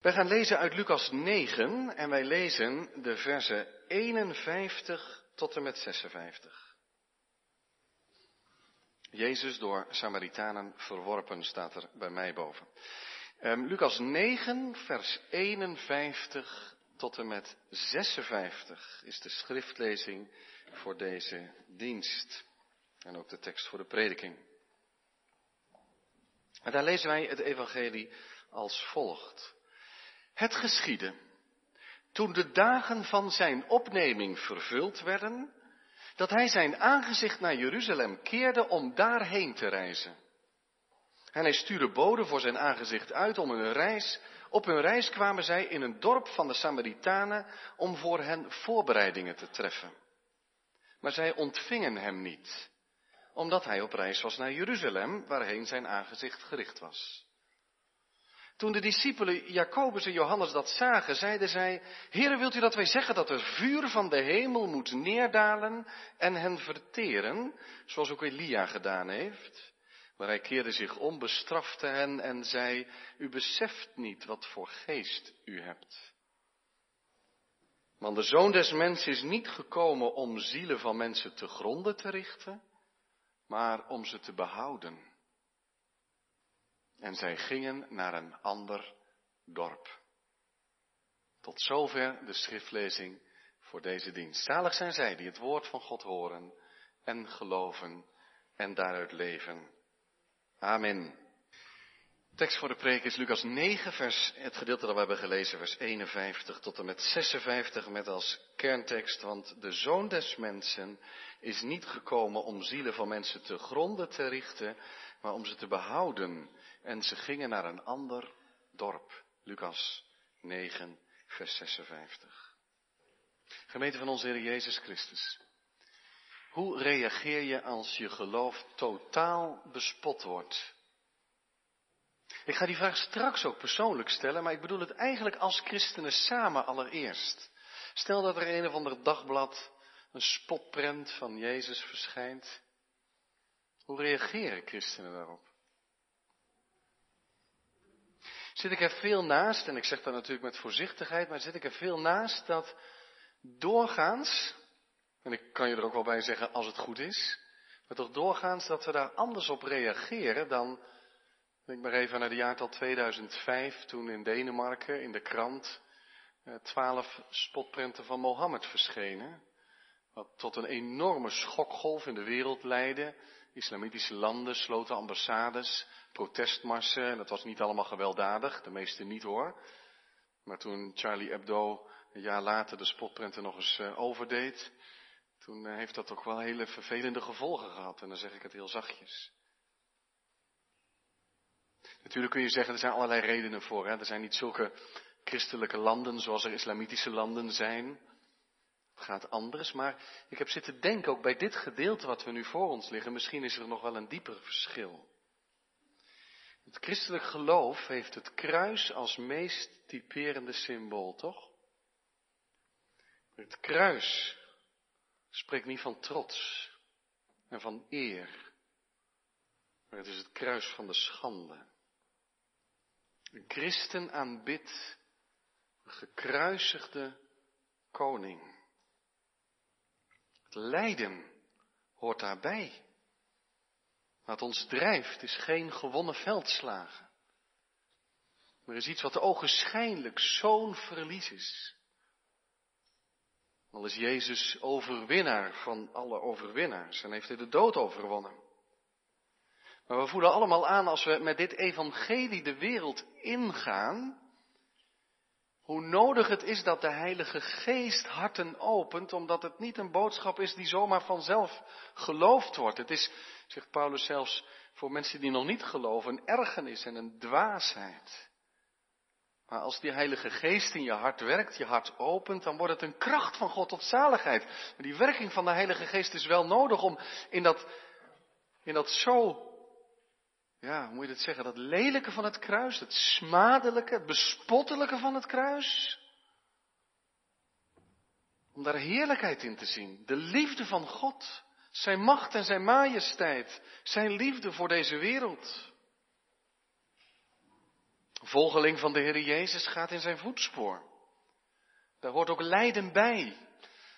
Wij gaan lezen uit Lucas 9 en wij lezen de versen 51 tot en met 56. Jezus door Samaritanen verworpen staat er bij mij boven. Um, Lucas 9, vers 51 tot en met 56 is de schriftlezing voor deze dienst. En ook de tekst voor de prediking. En daar lezen wij het evangelie als volgt. Het geschiedde. Toen de dagen van zijn opneming vervuld werden, dat hij zijn aangezicht naar Jeruzalem keerde om daarheen te reizen. En hij stuurde boden voor zijn aangezicht uit om hun reis. Op hun reis kwamen zij in een dorp van de Samaritanen om voor hen voorbereidingen te treffen. Maar zij ontvingen hem niet, omdat hij op reis was naar Jeruzalem, waarheen zijn aangezicht gericht was. Toen de discipelen Jacobus en Johannes dat zagen, zeiden zij, Heere, wilt u dat wij zeggen dat er vuur van de hemel moet neerdalen en hen verteren, zoals ook Elia gedaan heeft? Maar hij keerde zich om, bestrafte hen en zei, u beseft niet wat voor geest u hebt. Want de zoon des mensen is niet gekomen om zielen van mensen te gronden te richten, maar om ze te behouden. En zij gingen naar een ander dorp. Tot zover de schriftlezing voor deze dienst. Zalig zijn zij die het woord van God horen en geloven en daaruit leven. Amen. tekst voor de preek is Lucas 9, vers, het gedeelte dat we hebben gelezen, vers 51 tot en met 56, met als kerntekst, want de zoon des mensen is niet gekomen om zielen van mensen te gronden te richten, maar om ze te behouden. En ze gingen naar een ander dorp. Lucas 9, vers 56. Gemeente van onze Heer Jezus Christus. Hoe reageer je als je geloof totaal bespot wordt? Ik ga die vraag straks ook persoonlijk stellen, maar ik bedoel het eigenlijk als christenen samen allereerst. Stel dat er een of ander dagblad een spotprent van Jezus verschijnt. Hoe reageren christenen daarop? Zit ik er veel naast, en ik zeg dat natuurlijk met voorzichtigheid, maar zit ik er veel naast dat doorgaans en ik kan je er ook wel bij zeggen als het goed is. Maar toch doorgaans dat we daar anders op reageren dan, denk maar even naar het jaartal 2005, toen in Denemarken in de krant eh, twaalf spotprenten van Mohammed verschenen. Wat tot een enorme schokgolf in de wereld leidde. Islamitische landen sloten ambassades, protestmarsen. En dat was niet allemaal gewelddadig, de meeste niet hoor. Maar toen Charlie Hebdo een jaar later de spotprenten nog eens eh, overdeed, toen eh, heeft dat toch wel hele vervelende gevolgen gehad. En dan zeg ik het heel zachtjes. Natuurlijk kun je zeggen, er zijn allerlei redenen voor. Hè? Er zijn niet zulke christelijke landen zoals er islamitische landen zijn. Het gaat anders, maar ik heb zitten denken, ook bij dit gedeelte wat we nu voor ons liggen, misschien is er nog wel een dieper verschil. Het christelijk geloof heeft het kruis als meest typerende symbool, toch? Het kruis spreekt niet van trots en van eer, maar het is het kruis van de schande. Een christen aanbidt een gekruisigde koning. Het lijden hoort daarbij. Wat ons drijft is geen gewonnen veldslagen. Maar is iets wat ogenschijnlijk zo'n verlies is. Al is Jezus overwinnaar van alle overwinnaars en heeft hij de dood overwonnen. Maar we voelen allemaal aan als we met dit evangelie de wereld ingaan, hoe nodig het is dat de Heilige Geest harten opent, omdat het niet een boodschap is die zomaar vanzelf geloofd wordt. Het is, zegt Paulus zelfs, voor mensen die nog niet geloven, een ergernis en een dwaasheid. Maar als die Heilige Geest in je hart werkt, je hart opent, dan wordt het een kracht van God tot zaligheid. En die werking van de Heilige Geest is wel nodig om in dat, in dat zo, ja, hoe moet je het zeggen, dat lelijke van het kruis, het smadelijke, het bespottelijke van het kruis, om daar heerlijkheid in te zien. De liefde van God, zijn macht en zijn majesteit, zijn liefde voor deze wereld. Volgeling van de Heer Jezus gaat in zijn voetspoor. Daar hoort ook lijden bij.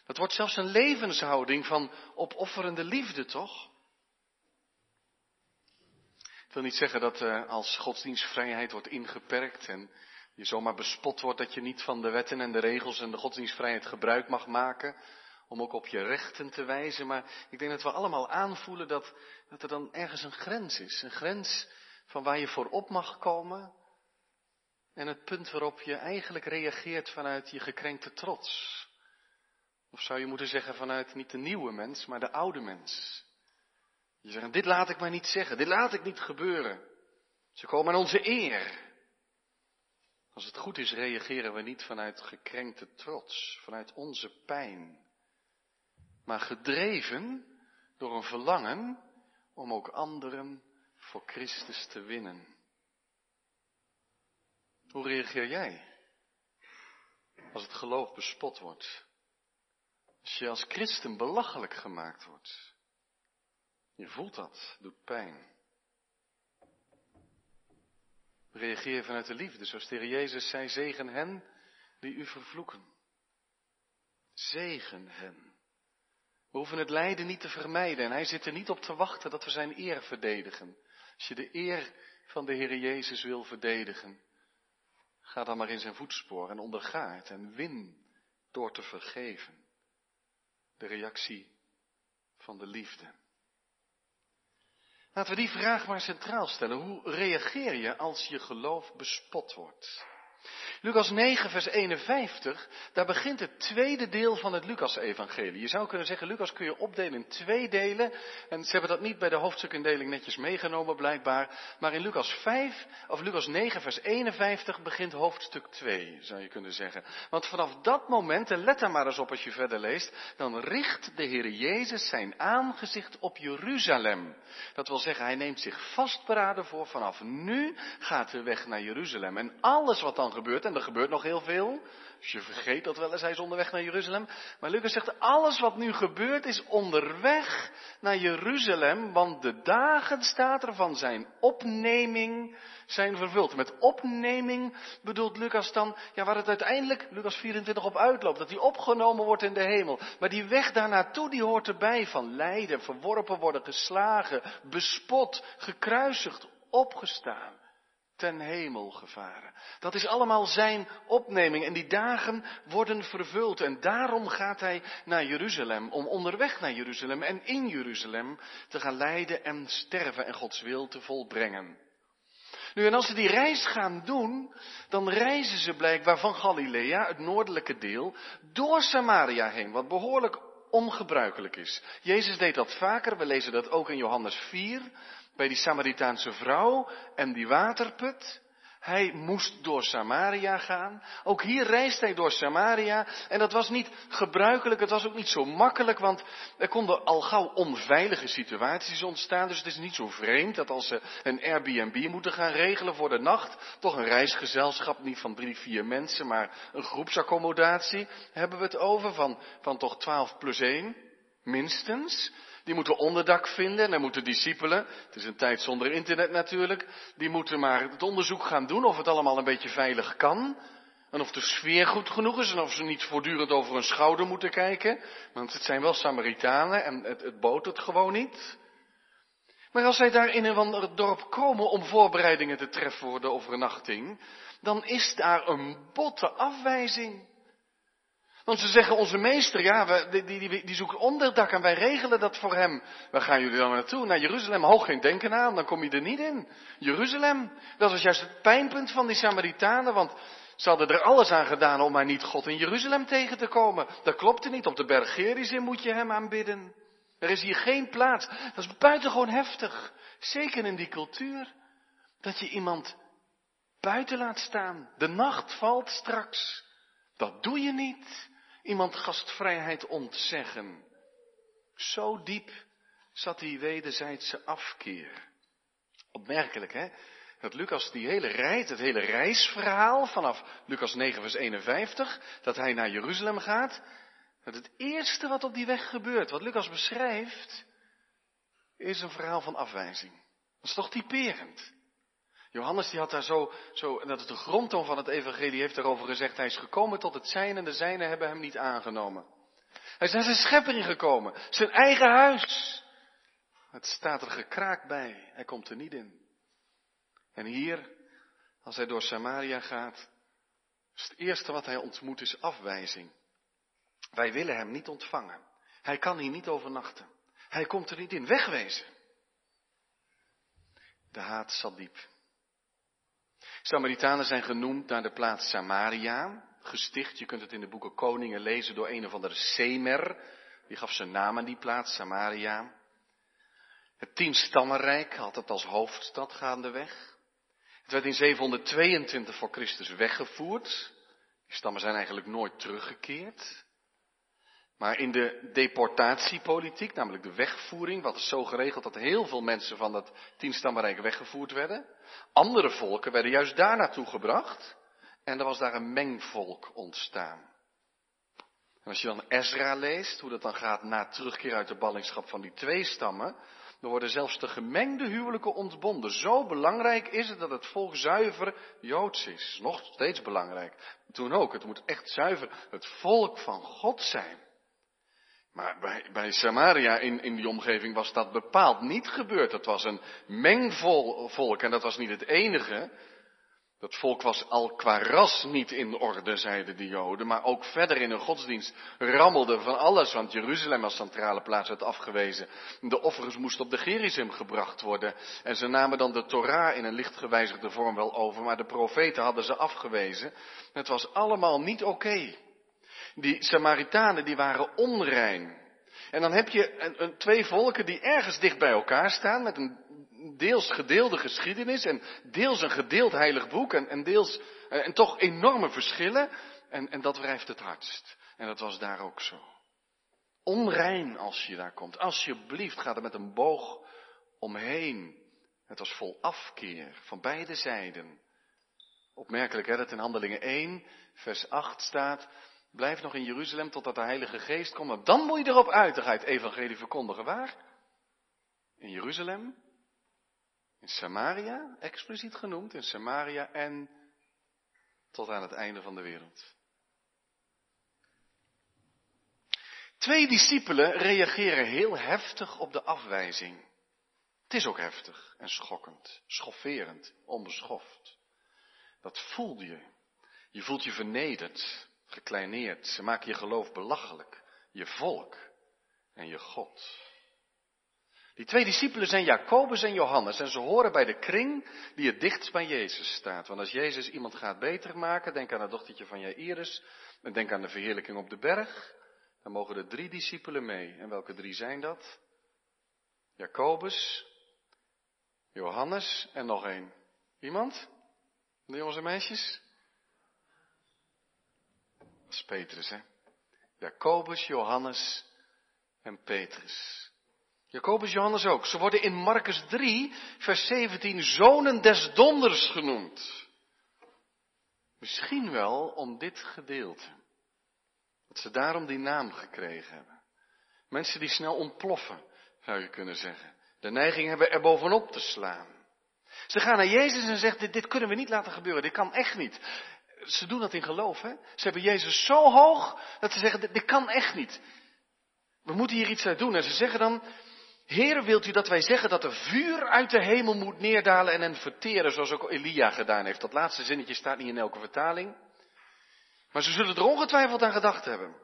Dat wordt zelfs een levenshouding van opofferende liefde, toch? Ik wil niet zeggen dat uh, als godsdienstvrijheid wordt ingeperkt en je zomaar bespot wordt dat je niet van de wetten en de regels en de godsdienstvrijheid gebruik mag maken om ook op je rechten te wijzen. Maar ik denk dat we allemaal aanvoelen dat, dat er dan ergens een grens is. Een grens van waar je voor op mag komen. En het punt waarop je eigenlijk reageert vanuit je gekrenkte trots. Of zou je moeten zeggen vanuit niet de nieuwe mens, maar de oude mens. Je zegt, dit laat ik maar niet zeggen, dit laat ik niet gebeuren. Ze komen aan onze eer. Als het goed is, reageren we niet vanuit gekrenkte trots, vanuit onze pijn, maar gedreven door een verlangen om ook anderen voor Christus te winnen. Hoe reageer jij als het geloof bespot wordt? Als je als christen belachelijk gemaakt wordt? Je voelt dat, doet pijn. Reageer vanuit de liefde, zoals de Jezus zei, zegen hen die u vervloeken. Zegen hen. We hoeven het lijden niet te vermijden en hij zit er niet op te wachten dat we zijn eer verdedigen. Als je de eer van de Heer Jezus wil verdedigen, ga dan maar in zijn voetspoor en onderga het en win door te vergeven. De reactie van de liefde. Laten we die vraag maar centraal stellen. Hoe reageer je als je geloof bespot wordt? Lucas 9, vers 51, daar begint het tweede deel van het Lucas-evangelie. Je zou kunnen zeggen, Lucas kun je opdelen in twee delen. En ze hebben dat niet bij de hoofdstukindeling netjes meegenomen, blijkbaar. Maar in Lucas 5, of Lucas 9, vers 51 begint hoofdstuk 2, zou je kunnen zeggen. Want vanaf dat moment, en let daar maar eens op als je verder leest, dan richt de Heer Jezus zijn aangezicht op Jeruzalem. Dat wil zeggen, hij neemt zich vastberaden voor, vanaf nu gaat de weg naar Jeruzalem. En alles wat dan gebeurt, en er gebeurt nog heel veel. Dus je vergeet dat wel eens, hij is onderweg naar Jeruzalem. Maar Lucas zegt, alles wat nu gebeurt is onderweg naar Jeruzalem, want de dagen, staat er, van zijn opneming zijn vervuld. Met opneming bedoelt Lucas dan, ja, waar het uiteindelijk, Lucas 24 op uitloopt, dat hij opgenomen wordt in de hemel. Maar die weg daar naartoe, die hoort erbij van lijden, verworpen worden, geslagen, bespot, gekruisigd, opgestaan ten hemel gevaren. Dat is allemaal zijn opneming en die dagen worden vervuld en daarom gaat hij naar Jeruzalem, om onderweg naar Jeruzalem en in Jeruzalem te gaan lijden en sterven en Gods wil te volbrengen. Nu, en als ze die reis gaan doen, dan reizen ze blijkbaar van Galilea, het noordelijke deel, door Samaria heen, wat behoorlijk ongebruikelijk is. Jezus deed dat vaker, we lezen dat ook in Johannes 4, bij die Samaritaanse vrouw en die waterput. Hij moest door Samaria gaan. Ook hier reist hij door Samaria. En dat was niet gebruikelijk, het was ook niet zo makkelijk, want er konden al gauw onveilige situaties ontstaan. Dus het is niet zo vreemd dat als ze een Airbnb moeten gaan regelen voor de nacht, toch een reisgezelschap, niet van drie, vier mensen, maar een groepsaccommodatie, hebben we het over van, van toch twaalf plus één, minstens. Die moeten onderdak vinden en dan moeten discipelen, het is een tijd zonder internet natuurlijk, die moeten maar het onderzoek gaan doen of het allemaal een beetje veilig kan. En of de sfeer goed genoeg is en of ze niet voortdurend over hun schouder moeten kijken. Want het zijn wel Samaritanen en het, het gewoon niet. Maar als zij daar in een ander dorp komen om voorbereidingen te treffen voor de overnachting, dan is daar een botte afwijzing. Want ze zeggen, onze meester, ja, we, die, die, die, zoekt onderdak en wij regelen dat voor hem. Waar gaan jullie dan naartoe? Naar Jeruzalem, hoog geen denken aan, dan kom je er niet in. Jeruzalem, dat was juist het pijnpunt van die Samaritanen, want ze hadden er alles aan gedaan om maar niet God in Jeruzalem tegen te komen. Dat klopte niet, op de berg Gerizim moet je hem aanbidden. Er is hier geen plaats. Dat is buitengewoon heftig. Zeker in die cultuur. Dat je iemand buiten laat staan. De nacht valt straks. Dat doe je niet iemand gastvrijheid ontzeggen. Zo diep zat die wederzijdse afkeer. Opmerkelijk, hè? Dat Lucas die hele reis, het hele reisverhaal vanaf Lucas 9 vers 51, dat hij naar Jeruzalem gaat, dat het eerste wat op die weg gebeurt, wat Lucas beschrijft, is een verhaal van afwijzing. Dat is toch typerend. Johannes die had daar zo, zo, en dat is de grondtoon van het evangelie, heeft daarover gezegd, hij is gekomen tot het zijn en de zijnen hebben hem niet aangenomen. Hij is naar zijn schepping gekomen, zijn eigen huis. Het staat er gekraakt bij, hij komt er niet in. En hier, als hij door Samaria gaat, is het eerste wat hij ontmoet is afwijzing. Wij willen hem niet ontvangen. Hij kan hier niet overnachten. Hij komt er niet in. Wegwezen. De haat zat diep. Samaritanen zijn genoemd naar de plaats Samaria, gesticht. Je kunt het in de boeken Koningen lezen door een of andere Semer. Die gaf zijn naam aan die plaats, Samaria. Het tienstammenrijk had het als hoofdstad gaandeweg. Het werd in 722 voor Christus weggevoerd. Die stammen zijn eigenlijk nooit teruggekeerd. Maar in de deportatiepolitiek, namelijk de wegvoering, wat is zo geregeld dat heel veel mensen van dat tienstammenrijk weggevoerd werden. Andere volken werden juist daar naartoe gebracht. En er was daar een mengvolk ontstaan. En als je dan Ezra leest, hoe dat dan gaat na terugkeer uit de ballingschap van die twee stammen, dan worden zelfs de gemengde huwelijken ontbonden. Zo belangrijk is het dat het volk zuiver Joods is. Nog steeds belangrijk. Toen ook, het moet echt zuiver het volk van God zijn. Maar bij, bij Samaria in, in die omgeving was dat bepaald niet gebeurd. Dat was een mengvolk en dat was niet het enige. Dat volk was al qua ras niet in orde, zeiden de Joden, maar ook verder in hun godsdienst rammelde van alles, want Jeruzalem als centrale plaats werd afgewezen. De offers moesten op de Gerizim gebracht worden en ze namen dan de Torah in een licht gewijzigde vorm wel over, maar de profeten hadden ze afgewezen. Het was allemaal niet oké. Die Samaritanen die waren onrein. En dan heb je een, twee volken die ergens dicht bij elkaar staan met een deels gedeelde geschiedenis en deels een gedeeld heilig boek en, en deels eh, en toch enorme verschillen. En, en dat wrijft het hardst. En dat was daar ook zo. Onrein als je daar komt. Alsjeblieft, ga er met een boog omheen. Het was vol afkeer van beide zijden. Opmerkelijk hè, dat in Handelingen 1, vers 8 staat. Blijf nog in Jeruzalem totdat de Heilige Geest komt. Want dan moet je erop uit. Dan ga je het evangelie verkondigen. Waar? In Jeruzalem. In Samaria, expliciet genoemd. In Samaria en tot aan het einde van de wereld. Twee discipelen reageren heel heftig op de afwijzing. Het is ook heftig en schokkend, schofferend, onbeschoft. Dat voel je. Je voelt je vernederd gekleineerd. Ze maken je geloof belachelijk. Je volk en je God. Die twee discipelen zijn Jacobus en Johannes en ze horen bij de kring die het dichtst bij Jezus staat. Want als Jezus iemand gaat beter maken, denk aan het dochtertje van Jairus en denk aan de verheerlijking op de berg, dan mogen er drie discipelen mee. En welke drie zijn dat? Jacobus, Johannes en nog één. Iemand? De jongens en meisjes? Dat is Petrus, hè? Jacobus, Johannes en Petrus. Jacobus, Johannes ook. Ze worden in Marcus 3, vers 17, zonen des donders genoemd. Misschien wel om dit gedeelte. Dat ze daarom die naam gekregen hebben. Mensen die snel ontploffen, zou je kunnen zeggen. De neiging hebben er bovenop te slaan. Ze gaan naar Jezus en zeggen, dit, dit kunnen we niet laten gebeuren, dit kan echt niet ze doen dat in geloof, hè? Ze hebben Jezus zo hoog dat ze zeggen, dit, kan echt niet. We moeten hier iets aan doen. En ze zeggen dan, Heer, wilt u dat wij zeggen dat er vuur uit de hemel moet neerdalen en hen verteren, zoals ook Elia gedaan heeft? Dat laatste zinnetje staat niet in elke vertaling. Maar ze zullen er ongetwijfeld aan gedacht hebben.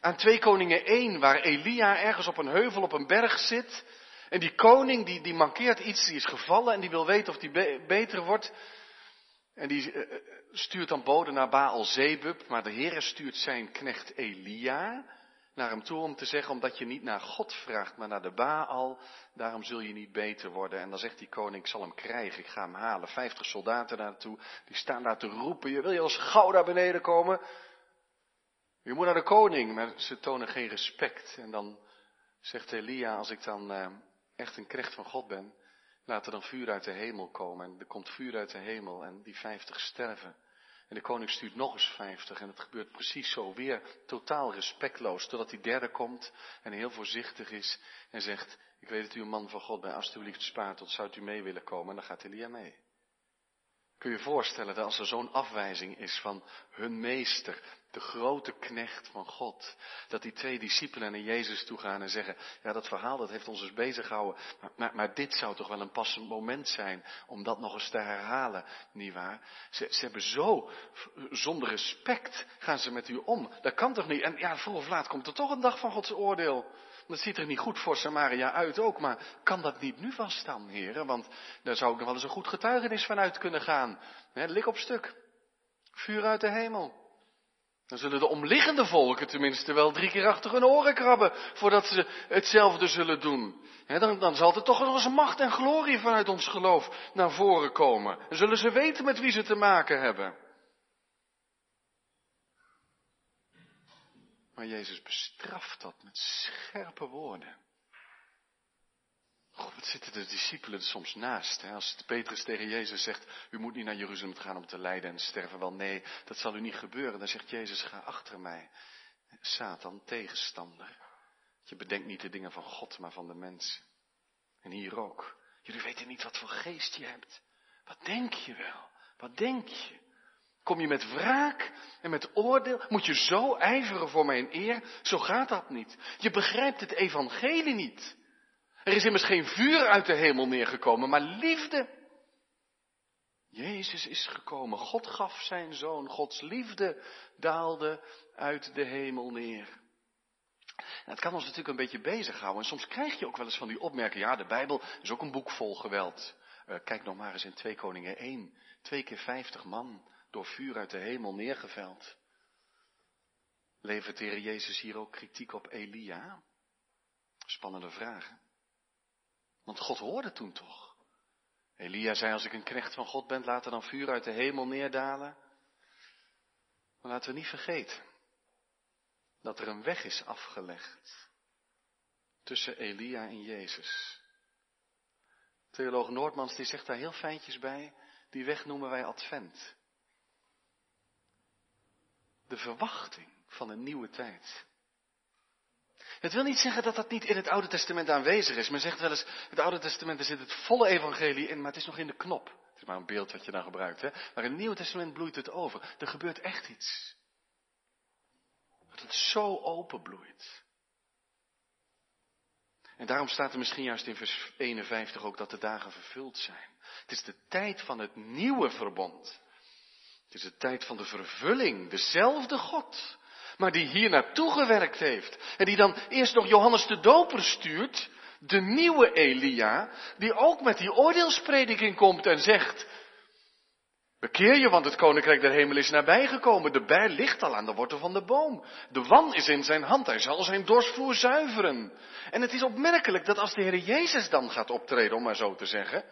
Aan 2 Koningen 1, waar Elia ergens op een heuvel op een berg zit. En die koning, die, die mankeert iets, die is gevallen en die wil weten of die beter wordt. En die eh, eh, stuurt dan boden naar Baal Zebub, maar de Heer stuurt zijn knecht Elia naar hem toe om te zeggen, omdat je niet naar God vraagt, maar naar de Baal, daarom zul je niet beter worden. En dan zegt die koning, ik zal hem krijgen, ik ga hem halen. Vijftig soldaten naartoe, die staan daar te roepen, je wil je als gauw naar beneden komen? Je moet naar de koning, maar ze tonen geen respect. En dan zegt Elia, als ik dan uh, echt een knecht van God ben, Laat er dan vuur uit de hemel komen. En er komt vuur uit de hemel en die vijftig sterven. En de koning stuurt nog eens vijftig en het gebeurt precies zo, weer totaal respectloos, totdat die derde komt en heel voorzichtig is en zegt, ik weet dat u een man van God bent, alstublieft spaart tot, zou u mee willen komen? En dan gaat Elia mee. Kun je je voorstellen dat als er zo'n afwijzing is van hun meester, de grote knecht van God, dat die twee discipelen naar Jezus toe gaan en zeggen, ja dat verhaal dat heeft ons dus bezig gehouden, maar, maar, maar, dit zou toch wel een passend moment zijn om dat nog eens te herhalen, nietwaar? Ze, ze hebben zo, zonder respect gaan ze met u om, dat kan toch niet? En ja, vroeg of laat komt er toch een dag van Gods oordeel. Dat ziet er niet goed voor Samaria uit ook, maar kan dat niet nu vaststaan, heren? Want daar zou ik nog wel eens een goed getuigenis vanuit kunnen gaan. He, lik op stuk. Vuur uit de hemel. Dan zullen de omliggende volken tenminste wel drie keer achter hun oren krabben voordat ze hetzelfde zullen doen. dan, dan, zal er toch nog eens macht en glorie vanuit ons geloof naar voren komen. Dan zullen ze weten met wie ze te maken hebben. Maar Jezus bestraft dat met scherpe woorden. Zitten de discipelen soms naast? Hè? Als Petrus tegen Jezus zegt, u moet niet naar Jeruzalem gaan om te lijden en sterven. Wel nee, dat zal u niet gebeuren. Dan zegt Jezus, ga achter mij. Satan, tegenstander. Je bedenkt niet de dingen van God, maar van de mensen. En hier ook. Jullie weten niet wat voor geest je hebt. Wat denk je wel? Wat denk je? Kom je met wraak en met oordeel? Moet je zo ijveren voor mijn eer? Zo gaat dat niet. Je begrijpt het evangelie niet. Er is immers geen vuur uit de hemel neergekomen, maar liefde. Jezus is gekomen. God gaf zijn zoon. Gods liefde daalde uit de hemel neer. En het kan ons natuurlijk een beetje bezighouden. En soms krijg je ook wel eens van die opmerkingen. Ja, de Bijbel is ook een boek vol geweld. Uh, kijk nog maar eens in 2 Koningen 1. Twee keer vijftig man door vuur uit de hemel neergeveld. Levert Jezus hier ook kritiek op Elia? Spannende vragen. Want God hoorde toen toch. Elia zei, als ik een knecht van God ben, laat er dan vuur uit de hemel neerdalen. Maar laten we niet vergeten dat er een weg is afgelegd tussen Elia en Jezus. Theoloog Noordmans die zegt daar heel fijntjes bij, die weg noemen wij Advent de verwachting van een nieuwe tijd. Het wil niet zeggen dat dat niet in het Oude Testament aanwezig is. Men zegt wel eens, het Oude Testament er zit het volle evangelie in, maar het is nog in de knop. Het is maar een beeld wat je dan gebruikt. Hè? Maar in het Nieuwe Testament bloeit het over. Er gebeurt echt iets. Dat het zo openbloeit. En daarom staat er misschien juist in vers 51 ook dat de dagen vervuld zijn. Het is de tijd van het nieuwe verbond. Het is de tijd van de vervulling, dezelfde God, maar die hier naartoe gewerkt heeft. En die dan eerst nog Johannes de Doper stuurt, de nieuwe Elia, die ook met die oordeelsprediking komt en zegt, Bekeer je, want het koninkrijk der hemel is nabijgekomen. De bij ligt al aan de wortel van de boom. De wan is in zijn hand. Hij zal zijn dorsvloer zuiveren. En het is opmerkelijk dat als de Heer Jezus dan gaat optreden, om maar zo te zeggen,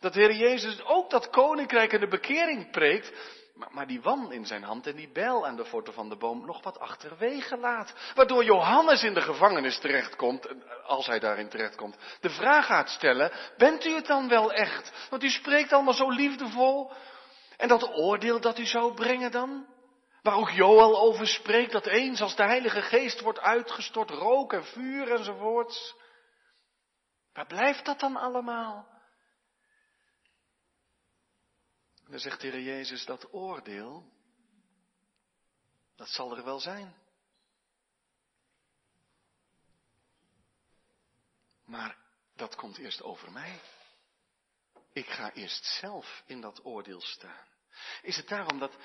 dat de Heer Jezus ook dat koninkrijk en de bekering preekt, maar, die wan in zijn hand en die bijl aan de wortel van de boom nog wat achterwege laat. Waardoor Johannes in de gevangenis terechtkomt, als hij daarin terechtkomt, de vraag gaat stellen, bent u het dan wel echt? Want u spreekt allemaal zo liefdevol. En dat oordeel dat u zou brengen dan? Waar ook Joel over spreekt, dat eens als de Heilige Geest wordt uitgestort, rook en vuur enzovoorts. Waar blijft dat dan allemaal? Dan zegt de Heer Jezus, dat oordeel, dat zal er wel zijn. Maar dat komt eerst over mij. Ik ga eerst zelf in dat oordeel staan. Is het daarom dat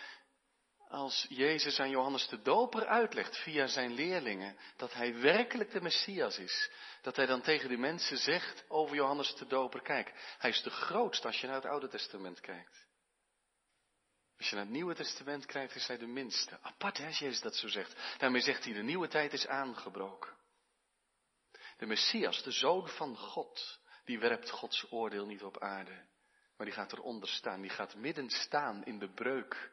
als Jezus aan Johannes de Doper uitlegt via zijn leerlingen dat hij werkelijk de Messias is, dat hij dan tegen die mensen zegt over Johannes de Doper, kijk, hij is de grootste als je naar het Oude Testament kijkt. Als je naar het Nieuwe Testament kijkt, is hij de minste. Apart hè, als Jezus dat zo zegt. Daarmee zegt hij, de nieuwe tijd is aangebroken. De Messias, de Zoon van God, die werpt Gods oordeel niet op aarde. Maar die gaat eronder staan, die gaat midden staan in de breuk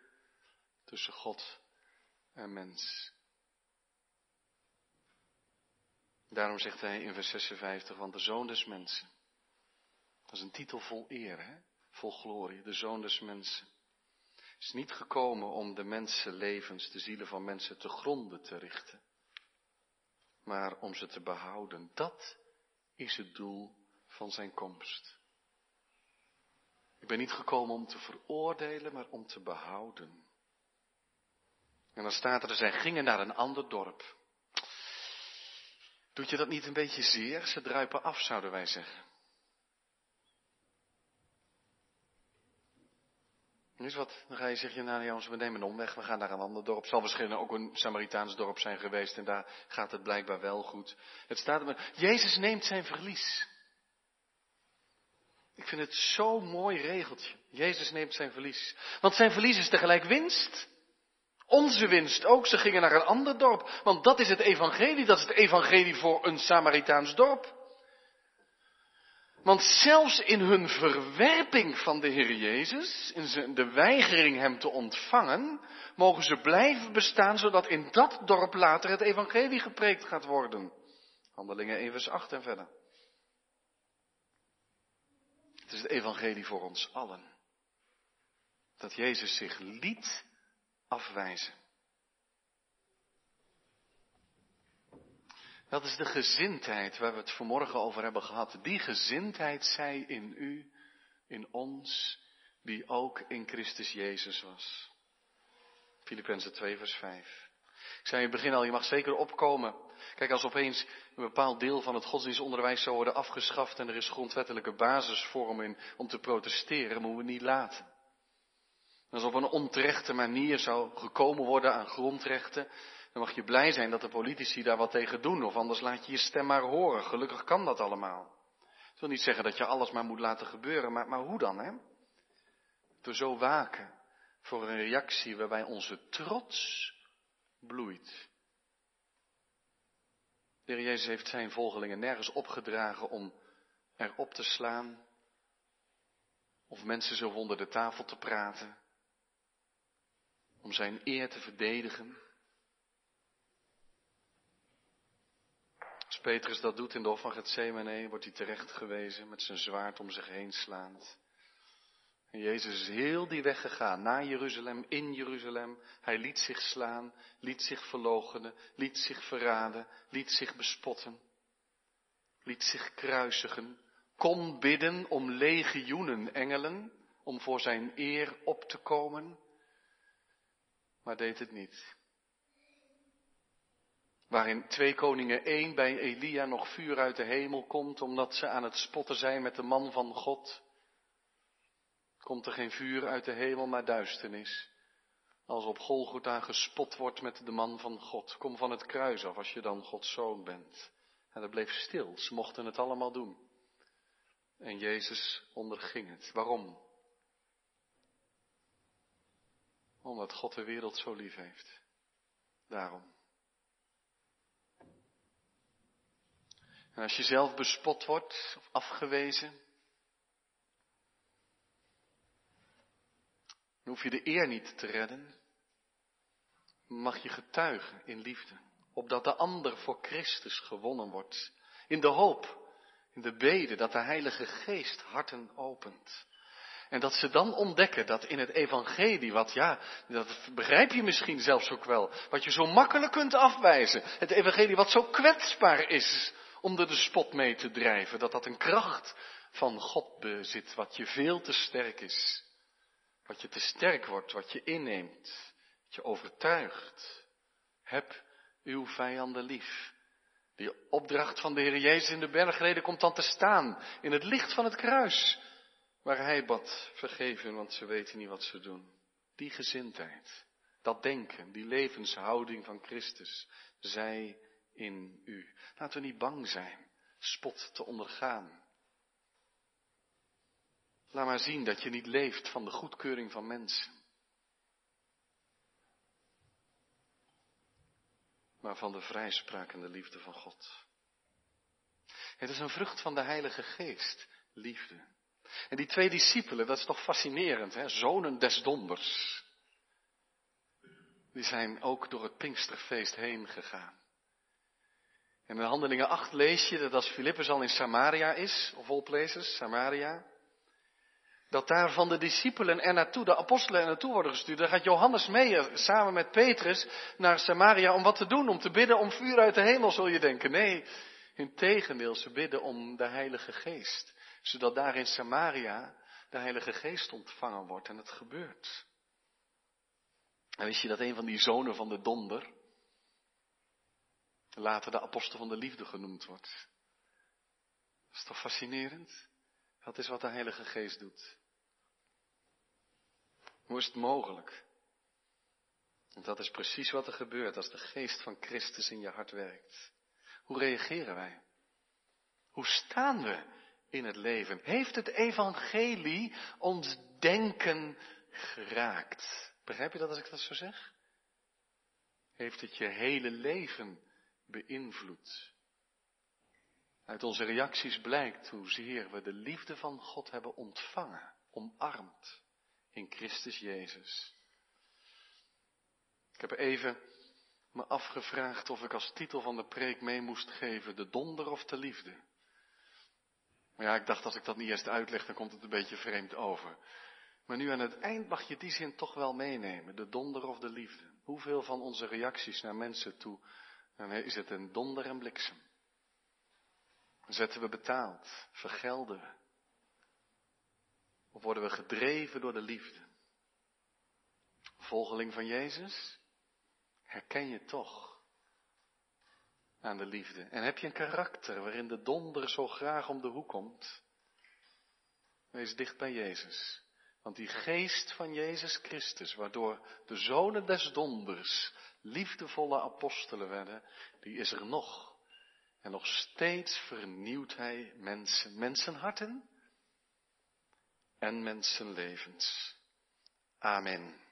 tussen God en mens. Daarom zegt hij in vers 56, want de Zoon des Mensen. Dat is een titel vol eer, hè? vol glorie, de Zoon des Mensen is niet gekomen om de mensenlevens, de zielen van mensen te gronden te richten, maar om ze te behouden. Dat is het doel van zijn komst. Ik ben niet gekomen om te veroordelen, maar om te behouden. En dan staat er, zij gingen naar een ander dorp. Doet je dat niet een beetje zeer? Ze druipen af, zouden wij zeggen. Is wat, dan ga je zeggen, nou jongens, we nemen een omweg, we gaan naar een ander dorp. Zal waarschijnlijk ook een Samaritaans dorp zijn geweest en daar gaat het blijkbaar wel goed. Het staat er, Jezus neemt zijn verlies. Ik vind het zo'n mooi regeltje. Jezus neemt zijn verlies. Want zijn verlies is tegelijk winst. Onze winst ook. Ze gingen naar een ander dorp. Want dat is het evangelie. Dat is het evangelie voor een Samaritaans dorp. Want zelfs in hun verwerping van de Heer Jezus, in de weigering Hem te ontvangen, mogen ze blijven bestaan, zodat in dat dorp later het evangelie gepreekt gaat worden. Handelingen 1 vers 8 en verder. Het is het evangelie voor ons allen. Dat Jezus zich liet afwijzen. Dat is de gezindheid waar we het vanmorgen over hebben gehad. Die gezindheid zij in u, in ons, die ook in Christus Jezus was. Filippenzen 2 vers 5. Ik zei in het begin al, je mag zeker opkomen. Kijk, als opeens een bepaald deel van het godsdienstonderwijs zou worden afgeschaft en er is grondwettelijke basisvorm in om te protesteren, moeten we niet laten. Als op een onterechte manier zou gekomen worden aan grondrechten, dan mag je blij zijn dat de politici daar wat tegen doen, of anders laat je je stem maar horen. Gelukkig kan dat allemaal. Ik wil niet zeggen dat je alles maar moet laten gebeuren, maar, maar hoe dan, hè? Door zo waken voor een reactie waarbij onze trots bloeit. De Heer Jezus heeft zijn volgelingen nergens opgedragen om erop te slaan, of mensen zo onder de tafel te praten, om zijn eer te verdedigen. Als Petrus dat doet in de hof van Gethsemane, wordt hij terecht gewezen met zijn zwaard om zich heen slaand. En Jezus is heel die weg gegaan, naar Jeruzalem, in Jeruzalem. Hij liet zich slaan, liet zich verloochenen, liet zich verraden, liet zich bespotten, liet zich kruisigen, kon bidden om legioenen engelen, om voor zijn eer op te komen, maar deed het niet. Waarin twee koningen één bij Elia nog vuur uit de hemel komt, omdat ze aan het spotten zijn met de man van God. Komt er geen vuur uit de hemel, maar duisternis. Als op Golgotha gespot wordt met de man van God. Kom van het kruis af als je dan Gods zoon bent. En dat bleef stil. Ze mochten het allemaal doen. En Jezus onderging het. Waarom? Omdat God de wereld zo lief heeft. Daarom. En als je zelf bespot wordt of afgewezen, dan hoef je de eer niet te redden. Mag je getuigen in liefde, opdat de ander voor Christus gewonnen wordt. In de hoop, in de bede dat de Heilige Geest harten opent. En dat ze dan ontdekken dat in het evangelie, wat ja, dat begrijp je misschien zelfs ook wel, wat je zo makkelijk kunt afwijzen. Het evangelie wat zo kwetsbaar is, onder de spot mee te drijven. Dat dat een kracht van God bezit, wat je veel te sterk is. Wat je te sterk wordt, wat je inneemt, wat je overtuigt. Heb uw vijanden lief. Die opdracht van de Heer Jezus in de bergreden komt dan te staan in het licht van het kruis. Waar hij bad, vergeven, want ze weten niet wat ze doen. Die gezindheid, dat denken, die levenshouding van Christus, zij in u. Laten we niet bang zijn spot te ondergaan. Laat maar zien dat je niet leeft van de goedkeuring van mensen. Maar van de vrijsprakende liefde van God. Het is een vrucht van de Heilige Geest, liefde. En die twee discipelen, dat is toch fascinerend, hè? zonen des donders. Die zijn ook door het Pinksterfeest heen gegaan. En in Handelingen 8 lees je dat als Filippus al in Samaria is, of all places, Samaria, dat daar van de discipelen er naartoe, de apostelen er naartoe worden gestuurd. Dan gaat Johannes mee samen met Petrus naar Samaria om wat te doen, om te bidden om vuur uit de hemel, zul je denken. Nee, in tegendeel, ze bidden om de Heilige Geest. Zodat daar in Samaria de Heilige Geest ontvangen wordt en het gebeurt. En wist je dat een van die zonen van de donder later de apostel van de liefde genoemd wordt? Dat is toch fascinerend? Dat is wat de Heilige Geest doet. Hoe is het mogelijk? En dat is precies wat er gebeurt als de geest van Christus in je hart werkt. Hoe reageren wij? Hoe staan we in het leven? Heeft het evangelie ons denken geraakt? Begrijp je dat als ik dat zo zeg? Heeft het je hele leven beïnvloed? Uit onze reacties blijkt hoezeer we de liefde van God hebben ontvangen, omarmd in Christus Jezus. Ik heb even me afgevraagd of ik als titel van de preek mee moest geven, de donder of de liefde. Maar ja, ik dacht als ik dat niet eerst uitleg, dan komt het een beetje vreemd over. Maar nu aan het eind mag je die zin toch wel meenemen, de donder of de liefde. Hoeveel van onze reacties naar mensen toe, dan is het een donder en bliksem. Zetten we betaald? Vergelden we? Of worden we gedreven door de liefde? Volgeling van Jezus? Herken je toch aan de liefde? En heb je een karakter waarin de donder zo graag om de hoek komt? Wees dicht bij Jezus. Want die geest van Jezus Christus, waardoor de zonen des donders liefdevolle apostelen werden, die is er nog. En nog steeds vernieuwt hij mensen, mensenharten en mensenlevens. Amen.